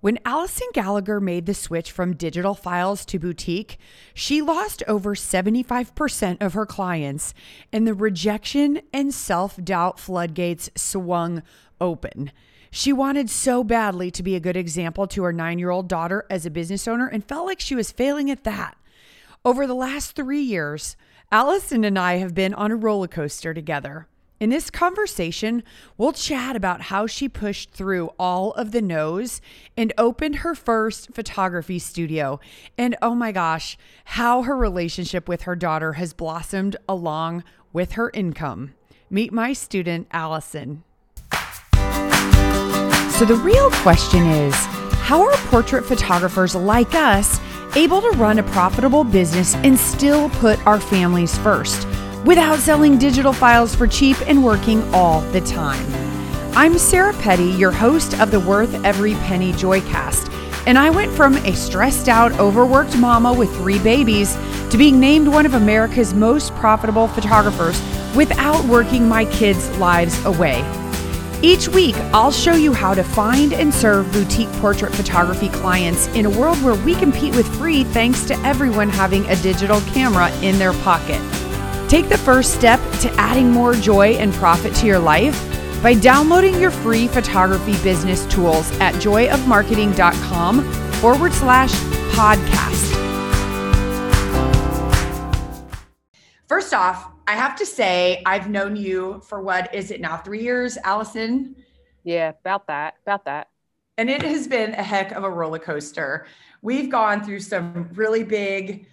When Allison Gallagher made the switch from digital files to boutique, she lost over 75% of her clients, and the rejection and self doubt floodgates swung open. She wanted so badly to be a good example to her nine year old daughter as a business owner and felt like she was failing at that. Over the last three years, Allison and I have been on a roller coaster together. In this conversation, we'll chat about how she pushed through all of the no's and opened her first photography studio. And oh my gosh, how her relationship with her daughter has blossomed along with her income. Meet my student, Allison. So, the real question is how are portrait photographers like us able to run a profitable business and still put our families first? Without selling digital files for cheap and working all the time. I'm Sarah Petty, your host of the Worth Every Penny Joycast, and I went from a stressed out, overworked mama with three babies to being named one of America's most profitable photographers without working my kids' lives away. Each week, I'll show you how to find and serve boutique portrait photography clients in a world where we compete with free thanks to everyone having a digital camera in their pocket. Take the first step to adding more joy and profit to your life by downloading your free photography business tools at joyofmarketing.com forward slash podcast. First off, I have to say, I've known you for what is it now, three years, Allison? Yeah, about that, about that. And it has been a heck of a roller coaster. We've gone through some really big,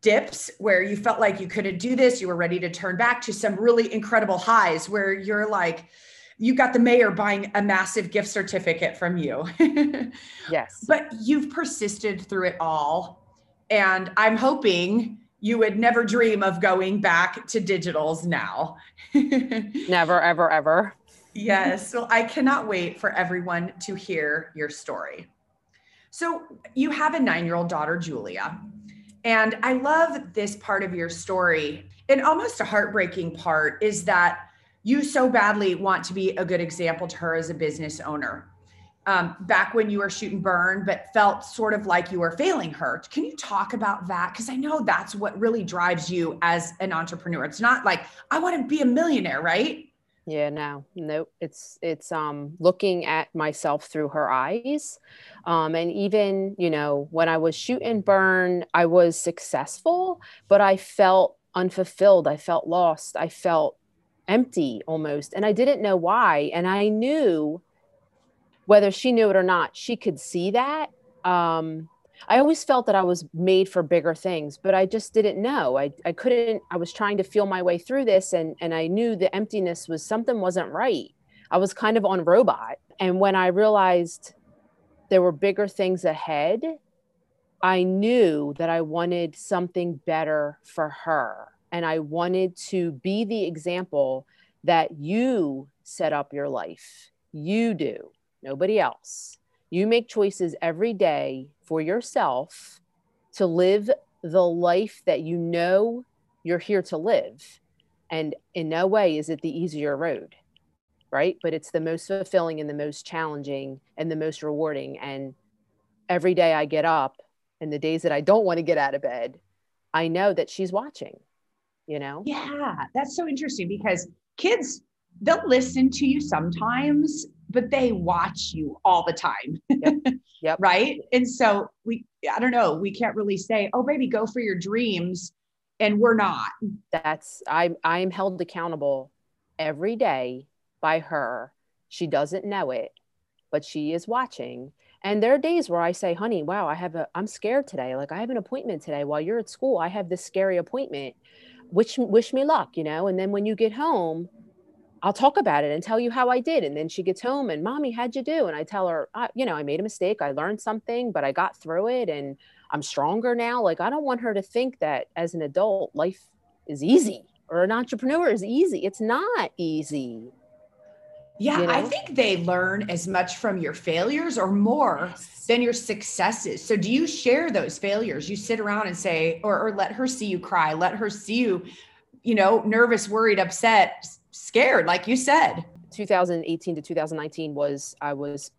dips where you felt like you couldn't do this, you were ready to turn back to some really incredible highs where you're like, you got the mayor buying a massive gift certificate from you. yes. But you've persisted through it all. And I'm hoping you would never dream of going back to digitals now. never, ever, ever. yes. So I cannot wait for everyone to hear your story. So you have a nine year old daughter, Julia. And I love this part of your story. And almost a heartbreaking part is that you so badly want to be a good example to her as a business owner. Um, back when you were shoot and burn, but felt sort of like you were failing her. Can you talk about that? Because I know that's what really drives you as an entrepreneur. It's not like I want to be a millionaire, right? Yeah, no, no It's it's um looking at myself through her eyes. Um, and even, you know, when I was shoot and burn, I was successful, but I felt unfulfilled. I felt lost. I felt empty almost. And I didn't know why. And I knew whether she knew it or not, she could see that. Um, I always felt that I was made for bigger things, but I just didn't know. I, I couldn't, I was trying to feel my way through this and, and I knew the emptiness was something wasn't right. I was kind of on robot. And when I realized there were bigger things ahead, I knew that I wanted something better for her. And I wanted to be the example that you set up your life. You do, nobody else. You make choices every day for yourself to live the life that you know you're here to live. And in no way is it the easier road, right? But it's the most fulfilling and the most challenging and the most rewarding. And every day I get up and the days that I don't want to get out of bed, I know that she's watching, you know? Yeah, that's so interesting because kids, they'll listen to you sometimes but they watch you all the time. Yep. yep. right. And so we, I don't know, we can't really say, oh, baby, go for your dreams. And we're not. That's, I'm, I am held accountable every day by her. She doesn't know it, but she is watching. And there are days where I say, honey, wow, I have a, I'm scared today. Like I have an appointment today while you're at school. I have this scary appointment. Wish, wish me luck, you know? And then when you get home, I'll talk about it and tell you how I did. And then she gets home and mommy, how'd you do? And I tell her, I, you know, I made a mistake. I learned something, but I got through it and I'm stronger now. Like, I don't want her to think that as an adult, life is easy or an entrepreneur is easy. It's not easy. Yeah, you know? I think they learn as much from your failures or more yes. than your successes. So, do you share those failures? You sit around and say, or, or let her see you cry, let her see you, you know, nervous, worried, upset, scared, like you said. 2018 to 2019 was I was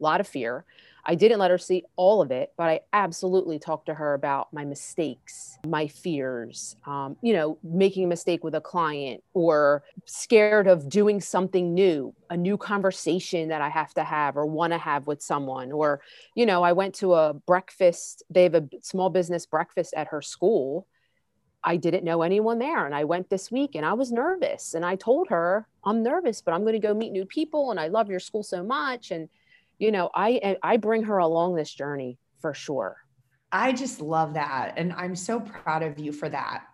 a lot of fear. I didn't let her see all of it, but I absolutely talked to her about my mistakes, my fears, um, you know, making a mistake with a client or scared of doing something new, a new conversation that I have to have or want to have with someone. Or, you know, I went to a breakfast, they have a small business breakfast at her school. I didn't know anyone there. And I went this week and I was nervous. And I told her, I'm nervous, but I'm going to go meet new people. And I love your school so much. And you know i eh, i bring her along this journey for sure i just love that and i'm so proud of you for that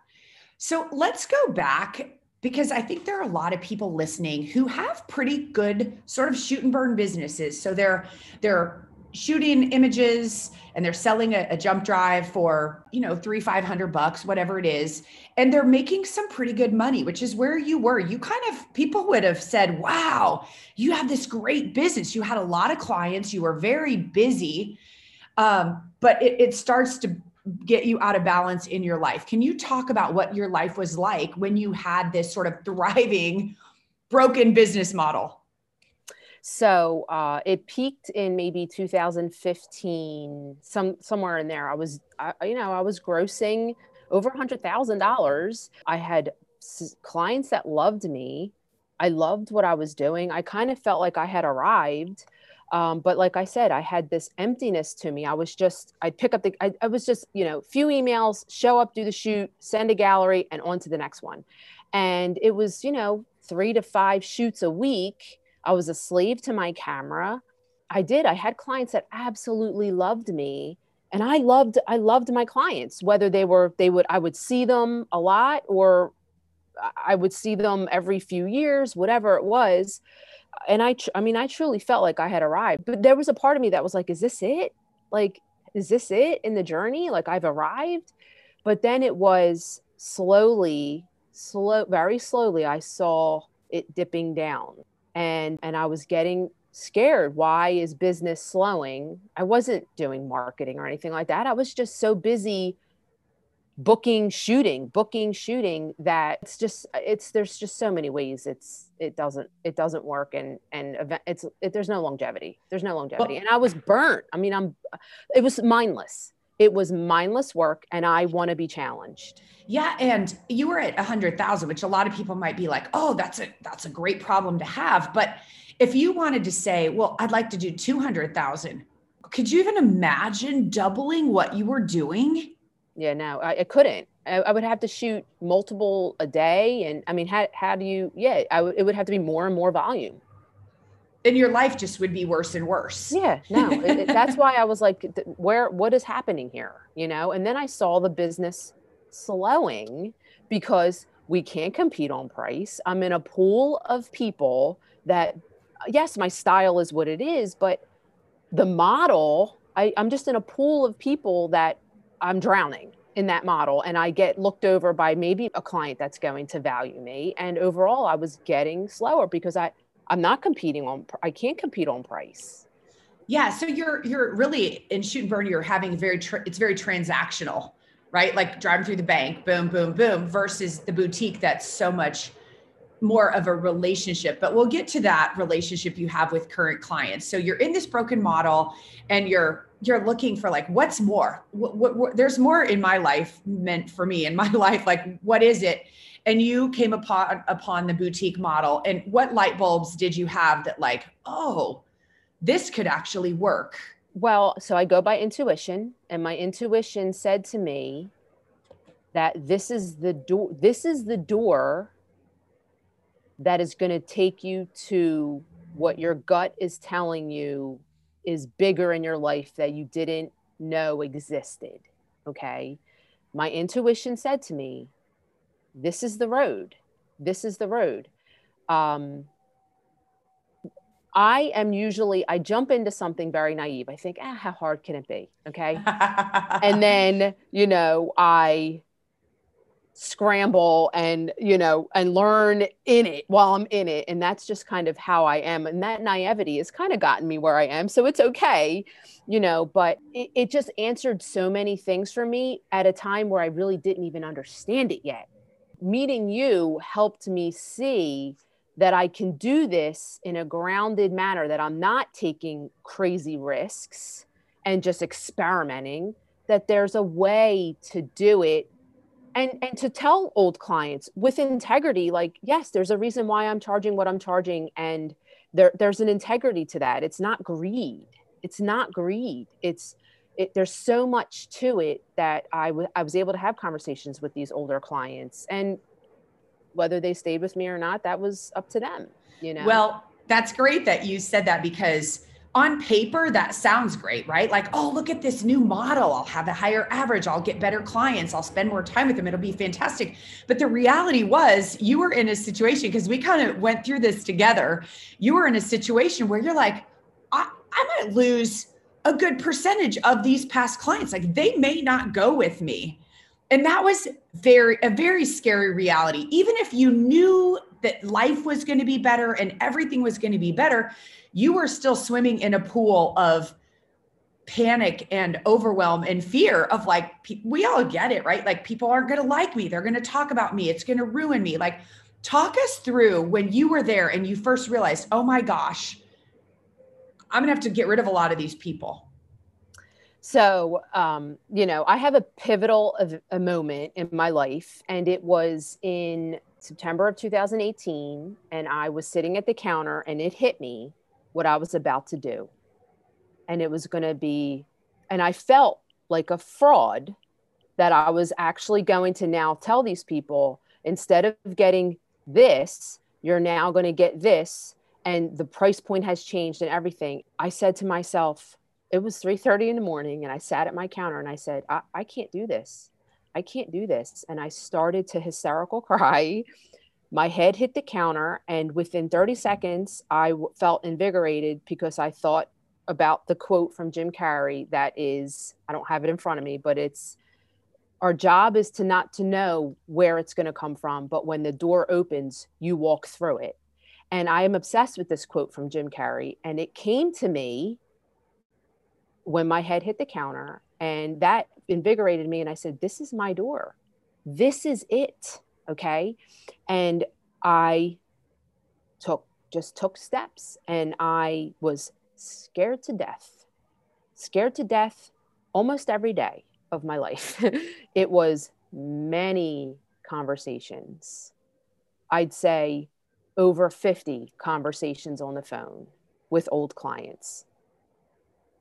so let's go back because i think there are a lot of people listening who have pretty good sort of shoot and burn businesses so they're they're shooting images and they're selling a, a, jump drive for you know three five hundred bucks whatever it is and they're making some pretty good money which is where you were. You kind of people would have said wow you have this great business. You had a lot of clients. You were very busy. Um, but it, it starts to get you out of balance in your life. Can you talk about what your life was like when you had this sort of thriving broken business model so uh, it peaked in maybe 2015, some somewhere in there. I was, I, you know, I was grossing over a hundred thousand dollars. I had clients that loved me. I loved what I was doing. I kind of felt like I had arrived. Um, but like I said, I had this emptiness to me. I was just, I'd pick up the, I, I was just, you know, few emails, show up, do the shoot, send a gallery, and on to the next one. And it was, you know, three to five shoots a week I was a slave to my camera. I did. I had clients that absolutely loved me and I loved I loved my clients whether they were they would I would see them a lot or I would see them every few years whatever it was and I I mean I truly felt like I had arrived but there was a part of me that was like is this it like is this it in the journey like I've arrived but then it was slowly slow very slowly I saw it dipping down and and I was getting scared. Why is business slowing? I wasn't doing marketing or anything like that. I was just so busy booking shooting booking shooting that it's just it's there's just so many ways it's it doesn't it doesn't work and and event, it's it, there's no longevity there's no longevity and i was burnt i mean i'm it was mindless it was mindless work and i want to be challenged. Yeah and you were at a hundred thousand which a lot of people might be like oh that's a that's a great problem to have but if you wanted to say well i'd like to do 200000 could you even imagine doubling what you were doing? Yeah no i, I couldn't. I, I, would have to shoot multiple a day and i mean how, how do you yeah I w- it would have to be more and more volume and your life just would be worse and worse. Yeah, no, it, it, that's why I was like, where, what is happening here? You know, and then I saw the business slowing because we can't compete on price. I'm in a pool of people that, yes, my style is what it is, but the model, I, I'm just in a pool of people that I'm drowning in that model and I get looked over by maybe a client that's going to value me. And overall, I was getting slower because I, I'm not competing on, I can't compete on price. Yeah. So you're, you're really in shoot and burn, you're having very, tra- it's very transactional, right? Like driving through the bank, boom, boom, boom, versus the boutique that's so much more of a relationship. But we'll get to that relationship you have with current clients. So you're in this broken model and you're, you're looking for like, what's more? What, what, what, there's more in my life meant for me in my life. Like, what is it? And you came upon upon the boutique model. And what light bulbs did you have that like oh this could actually work? Well so i go by intuition and my intuition said to me that this is the door this is the door that is going to take you to what your gut is telling you is bigger in your life that you didn't know existed okay? My intuition said to me this is the road. This is the road. Um, I am usually, I jump into something very naive. I think, ah, how hard can it be? Okay. and then, you know, I scramble and, you know, and learn in it while I'm in it. And that's just kind of how I am. And that naivety has kind of gotten me where I am. So it's okay, you know, but it, it just answered so many things for me at a time where I really didn't even understand it yet meeting you helped me see that I can do this in a grounded manner, that I'm not taking crazy risks and just experimenting, that there's a way to do it and and to tell old clients with integrity like yes there's a reason why i'm charging what i'm charging and there there's an integrity to that. It's not greed. It's not greed. It's it, there's so much to it that I, w- I was able to have conversations with these older clients and whether they stayed with me or not that was up to them you know? Well that's great that you said that because on paper that sounds great right? Like oh look at this new model. I'll have a higher average. I'll get better clients. I'll spend more time with them. It'll be fantastic. But the reality was you were in a situation because we kind of went through this together. You were in a situation where you're like I, I might lose a good percentage of these past clients. Like they may not go with me. And that was very a very scary reality. Even if you knew that life was going to be better and everything was going to be better you were still swimming in a pool of panic and overwhelm and fear of like we all get it right? Like people aren't going to like me. They're going to talk about me. It's going to ruin me. Like talk us through when you were there and you first realized oh my gosh I'm going to have to get rid of a lot of these people. So, um, you know, I have a pivotal of a moment in my life, and it was in September of 2018. And I was sitting at the counter, and it hit me what I was about to do. And it was going to be, and I felt like a fraud that I was actually going to now tell these people instead of getting this, you're now going to get this and the price point has changed and everything i said to myself it was 3.30 in the morning and i sat at my counter and i said I, I can't do this. I can't do this. And i started to hysterical cry. My head hit the counter and within 30 seconds I w- felt invigorated because i thought about the quote from jim carrey that is i don't have it in front of me but it's our job is to not to know where it's going to come from but when the door opens you walk through it and I am obsessed with this quote from Jim Carrey. And it came to me when my head hit the counter, and that invigorated me. And I said, This is my door. This is it. Okay. And I took just took steps and I was scared to death, scared to death almost every day of my life. it was many conversations. I'd say over 50 conversations on the phone with old clients.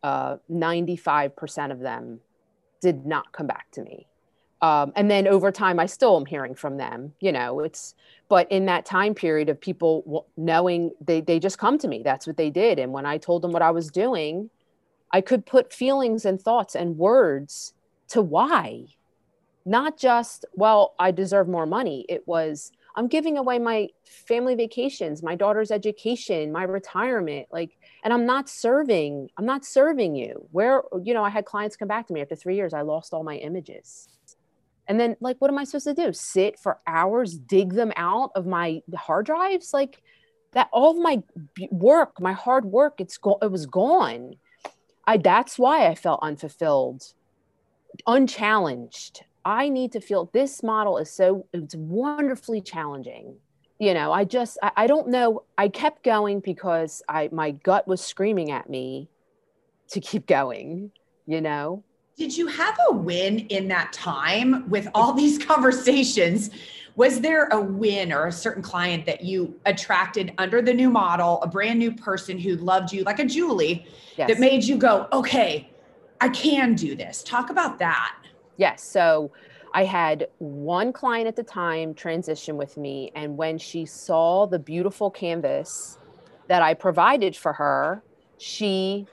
Uh, 95% of them did not come back to me. Um, and then over time, I still am hearing from them, you know, it's, but in that time period of people knowing they, they just come to me, that's what they did. And when I told them what I was doing, I could put feelings and thoughts and words to why, not just, well, I deserve more money. It was, I'm giving away my family vacations, my daughter's education, my retirement, like, and I'm not serving, I'm not serving you. Where, you know, I had clients come back to me after three years, I lost all my images. And then, like, what am I supposed to do? Sit for hours, dig them out of my hard drives? Like, that all of my work, my hard work, it's go- it was gone. I that's why I felt unfulfilled, unchallenged. I need to feel this model is so it's wonderfully challenging. You know, I just I, I don't know. I kept going because I my gut was screaming at me to keep going, you know. Did you have a win in that time with all these conversations? Was there a win or a certain client that you attracted under the new model, a brand new person who loved you like a Julie yes. that made you go, okay, I can do this? Talk about that. Yes. So I had one client at the time transition with me. And when she saw the beautiful canvas that I provided for her, she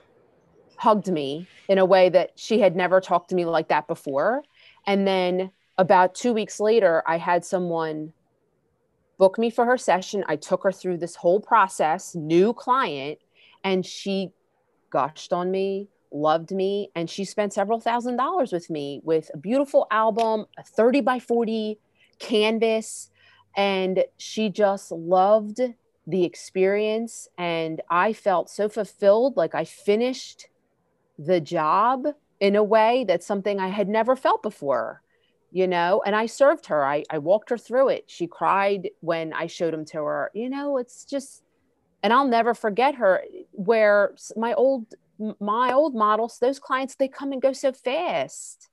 hugged me in a way that she had never talked to me like that before. And then about two weeks later, I had someone book me for her session. I took her through this whole process, new client, and she gushed on me, loved me and she spent several thousand dollars with me with a beautiful album a 30 by 40 canvas and she just loved the experience and i felt so fulfilled like i finished the job in a way that's something i had never felt before you know, and I served her. I, I walked her through it. She cried when I showed them to her. You know, it's just, and I'll never forget her where my old my old models those clients they come and go so fast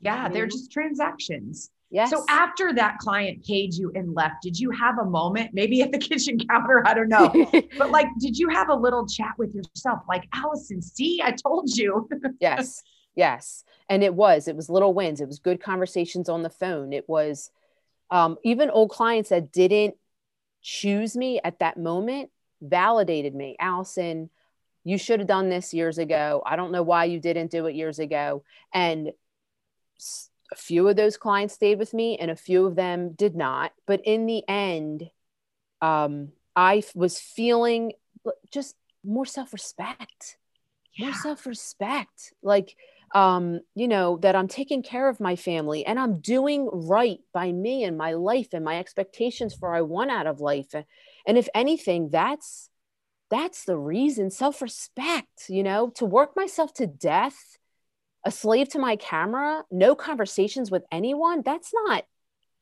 yeah they're just transactions Yes. So after that client paid you and left, did you have a moment, maybe at the kitchen counter? I don't know. but like, did you have a little chat with yourself? Like, Allison, see, I told you. yes. Yes. And it was, it was little wins. It was good conversations on the phone. It was um, even old clients that didn't choose me at that moment validated me. Allison, you should have done this years ago. I don't know why you didn't do it years ago. And a few of those clients stayed with me and a few of them did not. But in the end, um, I was feeling just more self respect, yeah. more self respect. Like, um, you know, that I'm taking care of my family and I'm doing right by me and my life and my expectations for I want out of life. And if anything, that's that's the reason self-respect, you know, to work myself to death a slave to my camera, no conversations with anyone, that's not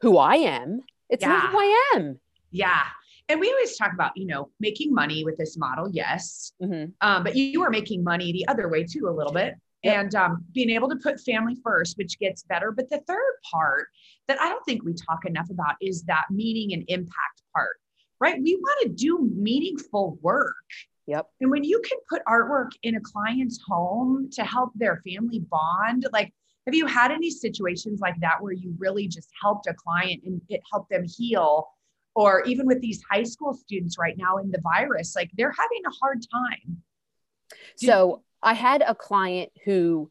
who I am. It's yeah. not who I am. Yeah. And we always talk about, you know, making money with this model, yes. Mm-hmm. Um, but you, are making money the other way too, a little bit. Yep. And um, being able to put family first, which gets better. But the third part that I don't think we talk enough about is that meaning and impact part, right? We want to do meaningful work. Yep. And when you can put artwork in a client's home to help their family bond, like, have you had any situations like that where you really just helped a client and it helped them heal? Or even with these high school students right now in the virus, like they're having a hard time. So I had a client who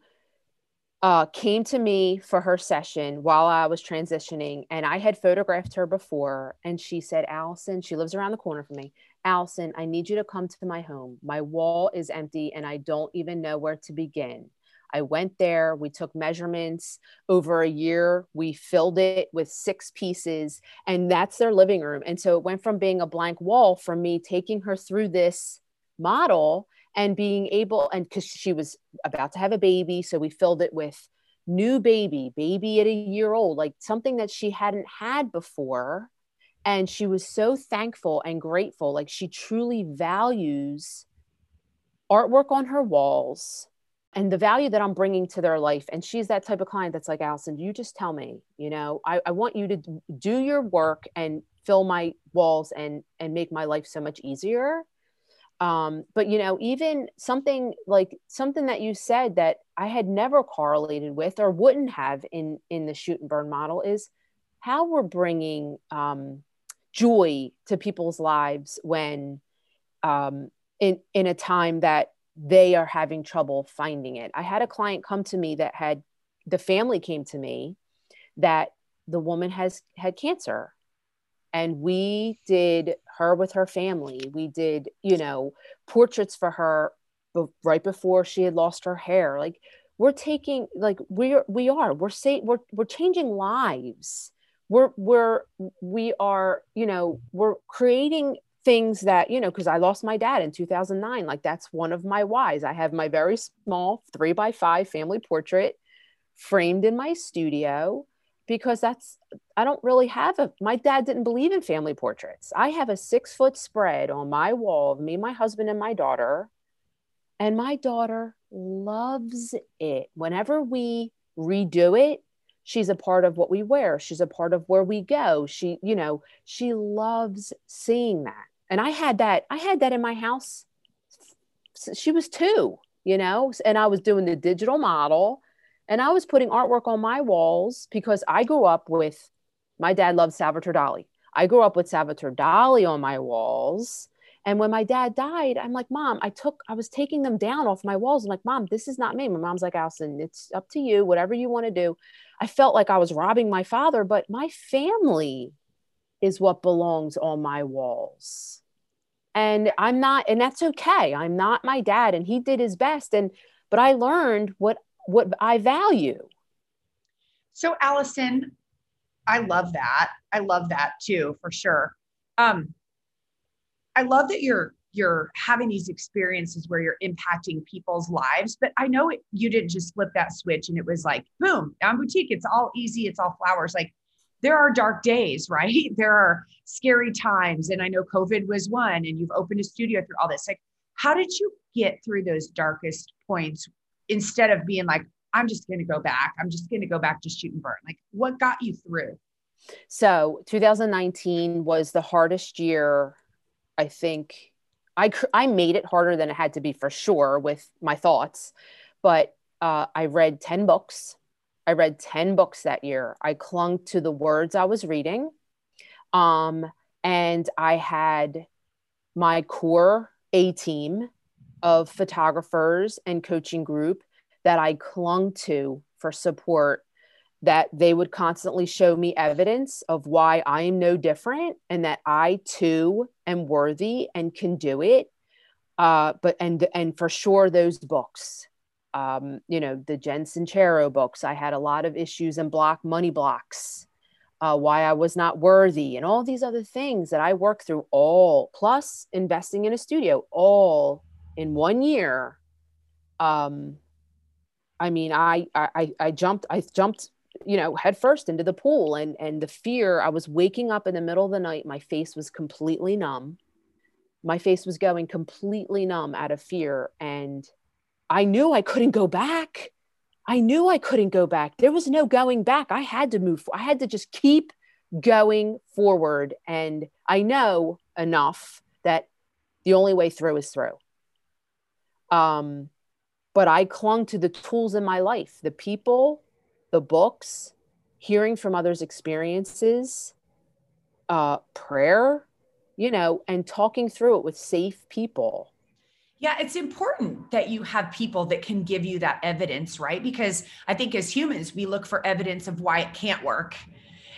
uh, came to me for her session while I was transitioning, and I had photographed her before. And she said, Allison, she lives around the corner from me. Allison, I need you to come to my home. My wall is empty, and I don't even know where to begin. I went there, we took measurements over a year, we filled it with six pieces, and that's their living room. And so it went from being a blank wall from me taking her through this model and being able and because she was about to have a baby so we filled it with new baby baby at a year old like something that she hadn't had before. And she was so thankful and grateful like she truly values artwork on her walls and the value that i'm bringing to their life. And she's that type of client that's like allison you just tell me you know i, I want you to do your work and fill my walls and and make my life so much easier um, but you know even something like something that you said that i had never correlated with or wouldn't have in in the shoot and burn model is how we're bringing um, joy to people's lives when um, in in a time that they are having trouble finding it. I had a client come to me that had the family came to me that the woman has had cancer and we did her with her family. We did you know portraits for her right before she had lost her hair. Like we're taking like we're we are we're say we're we're changing lives. We're we're we are you know we're creating things that you know because i lost my dad in 2009 like that's one of my whys. I have my very small three by five family portrait framed in my studio because that's I don't really have a my dad didn't believe in family portraits. I have a six foot spread on my wall of me, my husband, and my daughter. And my daughter loves it. Whenever we redo it, she's a part of what we wear. She's a part of where we go. She, you know, she loves seeing that. And I had that, I had that in my house. She was two, you know, and I was doing the digital model and I was putting artwork on my walls because I grew up with my dad loved Salvatore Dali. I grew up with Salvatore Dali on my walls. And when my dad died, I'm like, Mom, I took, I was taking them down off my walls. I'm like, Mom, this is not me. My mom's like, Allison, it's up to you, whatever you want to do. I felt like I was robbing my father, but my family is what belongs on my walls. And I'm not, and that's okay. I'm not my dad, and he did his best. And, but I learned what what I value. So, Allison, I love that. I love that too, for sure. Um, I love that you're you're having these experiences where you're impacting people's lives. But I know it, you didn't just flip that switch and it was like, boom, on boutique, it's all easy, it's all flowers. Like there are dark days, right? There are scary times. And I know COVID was one, and you've opened a studio through all this. Like, how did you get through those darkest points instead of being like, I'm just going to go back. I'm just going to go back to shoot and burn. Like, what got you through? So 2019 was the hardest year, I think. I, I made it harder than it had to be for sure with my thoughts, but uh, I read 10 books. I read 10 books that year. I clung to the words I was reading. Um, and I had my core A team of photographers and coaching group that I clung to for support that they would constantly show me evidence of why I am no different and that I too am worthy and can do it. Uh, but and and for sure those books, um, you know, the Jen Sincero books. I had a lot of issues and block money blocks, uh, why I was not worthy, and all these other things that I worked through. All plus investing in a studio, all in one year. Um, I mean, I I I jumped I jumped you know head first into the pool and and the fear i was waking up in the middle of the night my face was completely numb. My face was going completely numb out of fear and i knew i couldn't go back. I knew i couldn't go back. There was no going back. I had to move i had to just keep going forward and i know enough that the only way through is through um but i clung to the tools in my life the people the books, hearing from others' experiences, uh, prayer, you know, and talking through it with safe people. Yeah, it's important that you have people that can give you that evidence, right? Because I think as humans, we look for evidence of why it can't work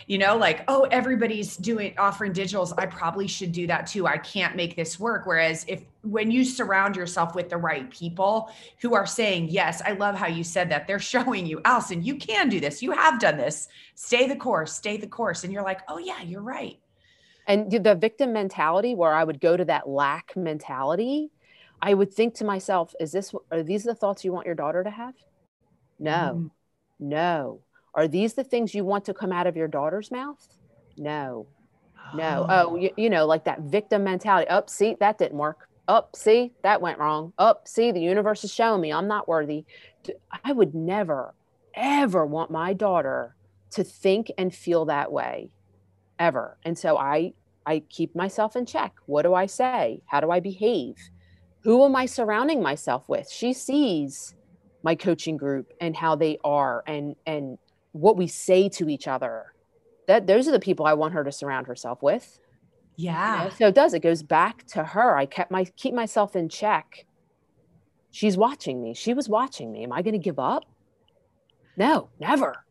you know like oh everybody's doing offering digitals. I probably should do that too. I can't make this work. Whereas if when you surround yourself with the right people who are saying yes i love how you said that they're showing you allison you can do this. You have done this. Stay the course. Stay the course. And you're like oh yeah you're right. And the victim mentality where i would go to that lack mentality i would think to myself is this are these the thoughts you want your daughter to have? No. Mm. no are these the things you want to come out of your daughter's mouth? No, no. Oh, oh you, you know, like that victim mentality. Up, oh, see, that didn't work. Up, oh, see, that went wrong. Up, oh, see, the universe is showing me I'm not worthy. I would never, ever want my daughter to think and feel that way, ever. And so I, I keep myself in check. What do I say? How do I behave? Who am I surrounding myself with? She sees my coaching group and how they are and and what we say to each other that those are the people i want her to surround herself with. Yeah. You know? so it does it goes back to her. I kept my keep myself in check. She's watching me. She was watching me. Am i going to give up? No never.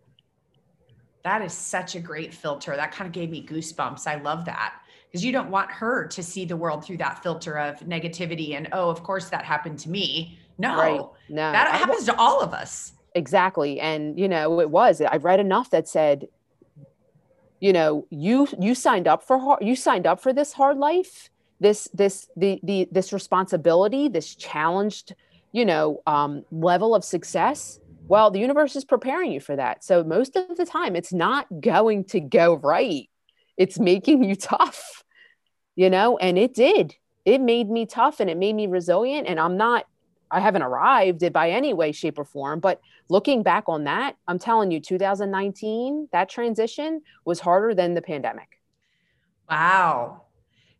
That is such a great filter. That kind of gave me goosebumps. I love that. Because you don't want her to see the world through that filter of negativity and oh of course that happened to me. No. Right. no. That happens to all of us exactly. And you know it was. I read enough that said you know you you signed up for hard, you signed up for this hard life this this the the this responsibility this challenged you know um, level of success. Well the universe is preparing you for that. So most of the time it's not going to go right. It's making you tough you know and it did. It made me tough and it made me resilient. And i'm not I haven't arrived it by any way, shape, or form. But looking back on that, I'm telling you, 2019, that transition was harder than the pandemic. Wow.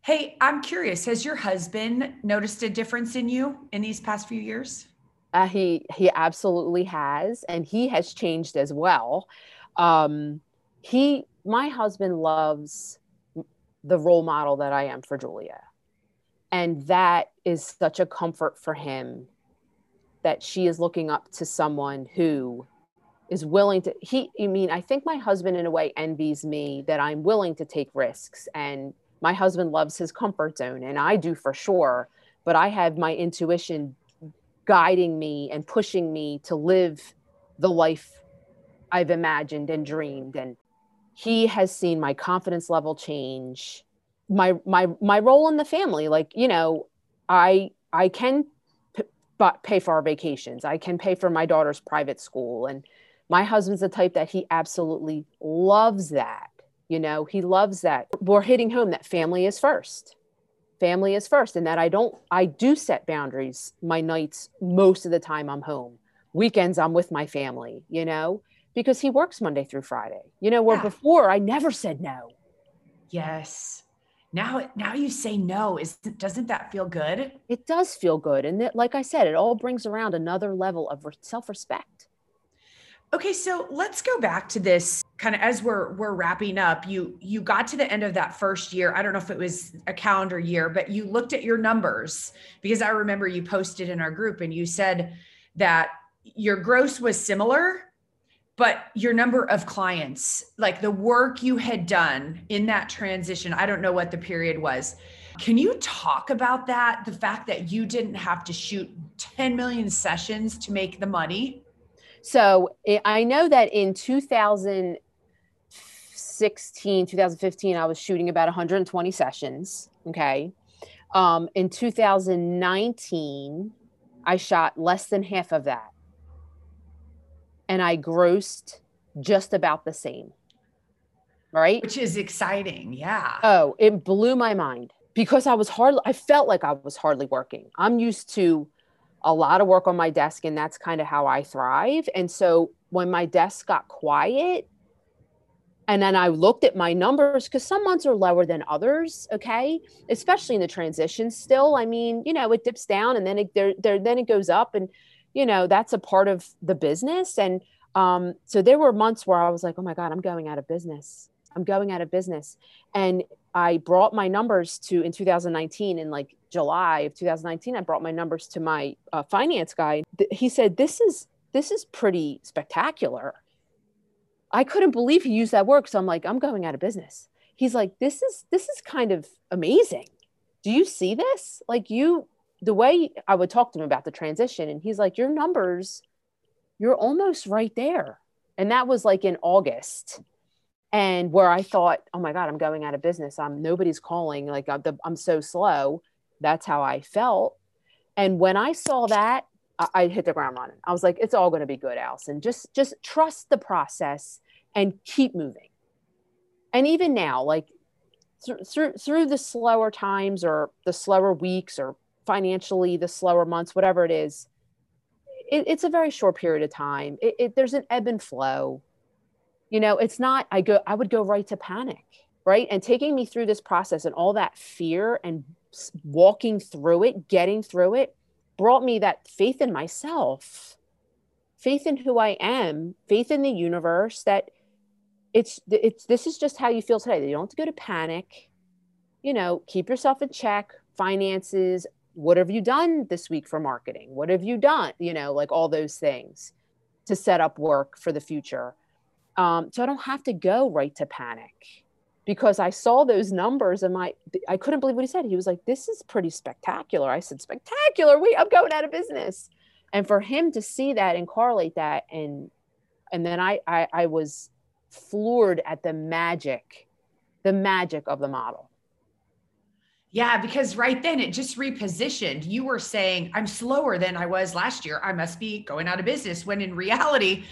Hey, I'm curious. Has your husband noticed a difference in you in these past few years? Uh, he he absolutely has, and he has changed as well. Um, he, my husband, loves the role model that I am for Julia, and that is such a comfort for him that she is looking up to someone who is willing to he i mean i think my husband in a way envies me that i'm willing to take risks and my husband loves his comfort zone and i do for sure but i have my intuition guiding me and pushing me to live the life i've imagined and dreamed. And he has seen my confidence level change my my my role in the family. Like you know I I can p- pay for our vacations. I can pay for my daughter's private school and my husband's the type that he absolutely loves that. You know, he loves that. We're hitting home that family is first. Family is first and that I don't I do set boundaries my nights most of the time I'm home. Weekends I'm with my family, you know, because he works Monday through Friday. You know, where yeah. before I never said no. Yes now now you say no is doesn't that feel good? It does feel good and that, like i said it all brings around another level of self-respect. Okay so let's go back to this kind of as we're we're wrapping up you you got to the end of that first year i don't know if it was a calendar year but you looked at your numbers because i remember you posted in our group and you said that your gross was similar but your number of clients, like the work you had done in that transition, I don't know what the period was. Can you talk about that? The fact that you didn't have to shoot 10 million sessions to make the money? So I know that in 2016, 2015, I was shooting about 120 sessions. Okay. Um, in 2019, I shot less than half of that and I grossed just about the same. Right? Which is exciting. Yeah. Oh, it blew my mind because I was hardly, I felt like I was hardly working. I'm used to a lot of work on my desk, and that's kind of how I thrive. And so when my desk got quiet, and then I looked at my numbers because some months are lower than others. Okay, especially in the transition. Still, I mean, you know, it dips down and then it there, there then it goes up, and you know that's a part of the business and um, so there were months where i was like oh my god i'm going out of business. I'm going out of business. And i brought my numbers to in 2019 in like july of 2019 i brought my numbers to my uh, finance guy. He said this is this is pretty spectacular. I couldn't believe he used that word so i'm like i'm going out of business. He's like this is this is kind of amazing. Do you see this? Like you the way I would talk to him about the transition, and he's like, Your numbers, you're almost right there. And that was like in August. And where I thought, oh my God, I'm going out of business. I'm nobody's calling. Like I'm, so slow. That's how I felt. And when I saw that, I, I hit the ground running. I was like, it's all going to be good, Allison. Just, just trust the process and keep moving. And even now, like through, through, through the slower times or the slower weeks or financially the slower months whatever it is it, it's a very short period of time. It, it, there's an ebb and flow. You know it's not i go i would go right to panic right? And taking me through this process and all that fear and walking through it getting through it brought me that faith in myself faith in who i am faith in the universe that it's it's this is just how you feel today. You don't have to go to panic. You know keep yourself in check finances what have you done this week for marketing? What have you done? You know, like all those things to set up work for the future. Um, so I don't have to go right to panic because I saw those numbers and my I couldn't believe what he said. He was like, "This is pretty spectacular." I said, "Spectacular? We I'm going out of business." And for him to see that and correlate that, and and then I I, I was floored at the magic, the magic of the model. Yeah, because right then it just repositioned. You were saying, I'm slower than I was last year. I must be going out of business. When in reality,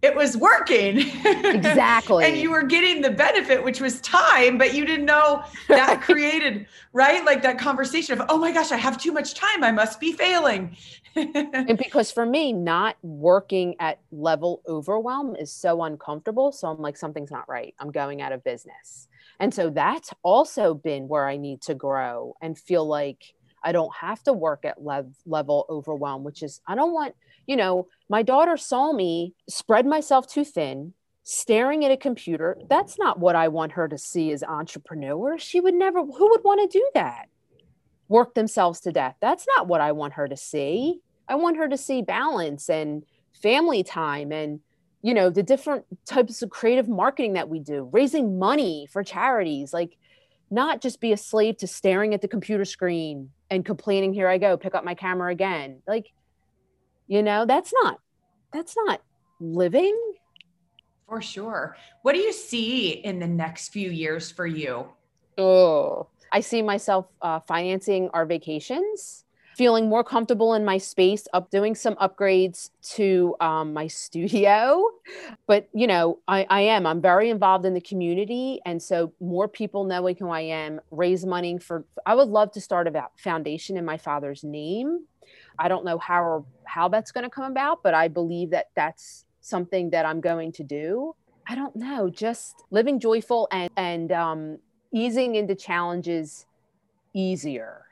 it was working. Exactly. and you were getting the benefit, which was time, but you didn't know that created, right? Like that conversation of, oh my gosh, I have too much time. I must be failing. and because for me, not working at level overwhelm is so uncomfortable. So I'm like, something's not right. I'm going out of business. And so that's also been where I need to grow and feel like I don't have to work at lev- level overwhelm, which is, I don't want, you know, my daughter saw me spread myself too thin, staring at a computer. That's not what I want her to see as entrepreneur. She would never, who would want to do that? Work themselves to death. That's not what I want her to see. I want her to see balance and family time and you know the different types of creative marketing that we do raising money for charities like not just be a slave to staring at the computer screen and complaining here i go pick up my camera again. Like you know that's not that's not living. For sure. What do you see in the next few years for you? Oh I see myself uh, financing our vacations feeling more comfortable in my space, up doing some upgrades to um, my studio. But you know, I, I am. I'm very involved in the community, and so more people knowing who I am, raise money for. I would love to start a foundation in my father's name. I don't know how or how that's going to come about, but I believe that that's something that I'm going to do. I don't know, just living joyful and and um, easing into challenges easier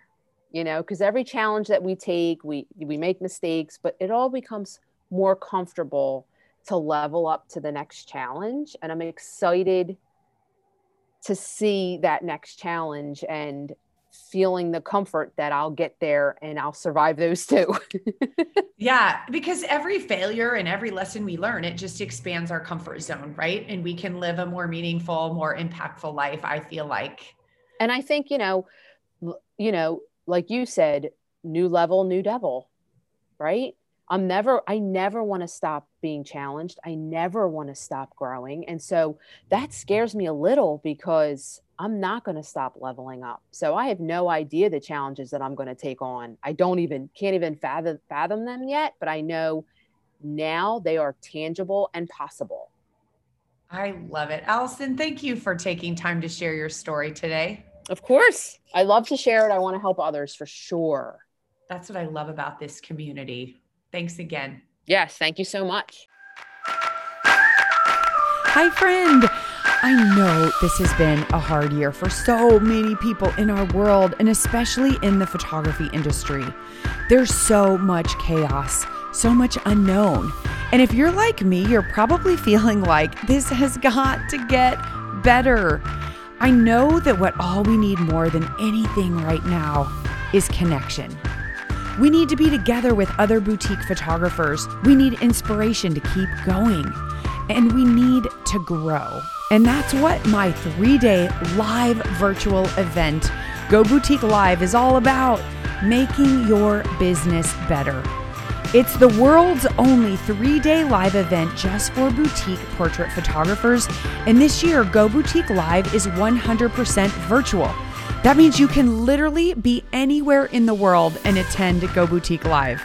you know because every challenge that we take we we make mistakes but it all becomes more comfortable to level up to the next challenge and i'm excited to see that next challenge and feeling the comfort that I'll get there and I'll survive those too. yeah, because every failure and every lesson we learn, it just expands our comfort zone, right? And we can live a more meaningful, more impactful life, I feel like. And I think, you know, you know, like you said, new level, new devil, right? I'm never, I never want to stop being challenged. I never want to stop growing. And so that scares me a little because I'm not going to stop leveling up. So I have no idea the challenges that I'm going to take on. I don't even, can't even fathom, fathom them yet, but I know now they are tangible and possible. I love it. Allison, thank you for taking time to share your story today. Of course. I love to share it. I want to help others for sure. That's what I love about this community. Thanks again. Yes, thank you so much. Hi, friend. I know this has been a hard year for so many people in our world, and especially in the photography industry. There's so much chaos, so much unknown. And if you're like me, you're probably feeling like this has got to get better. I know that what all we need more than anything right now is connection. We need to be together with other boutique photographers. We need inspiration to keep going. And we need to grow. And that's what my three day live virtual event, Go Boutique Live, is all about making your business better. It's the world's only three day live event just for boutique portrait photographers. And this year, Go Boutique Live is 100% virtual. That means you can literally be anywhere in the world and attend Go Boutique Live.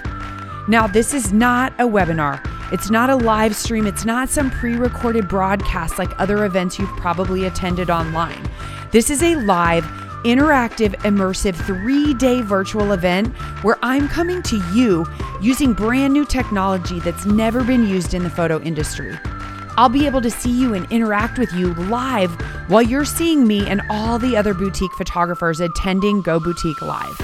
Now, this is not a webinar. It's not a live stream. It's not some pre recorded broadcast like other events you've probably attended online. This is a live interactive, immersive three day virtual event where I'm coming to you using brand new technology that's never been used in the photo industry. I'll be able to see you and interact with you live while you're seeing me and all the other boutique photographers attending Go Boutique Live.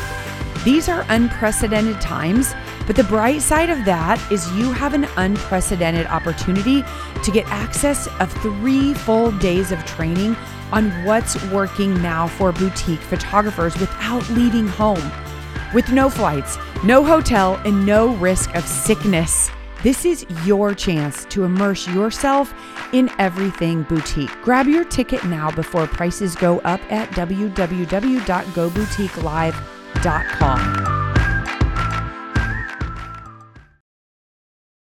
These are unprecedented times, but the bright side of that is you have an unprecedented opportunity to get access of three full days of training on what's working now for boutique photographers without leaving home. With no flights, no hotel, and no risk of sickness. This is your chance to immerse yourself in everything boutique. Grab your ticket now before prices go up at www.goboutiquelive.com.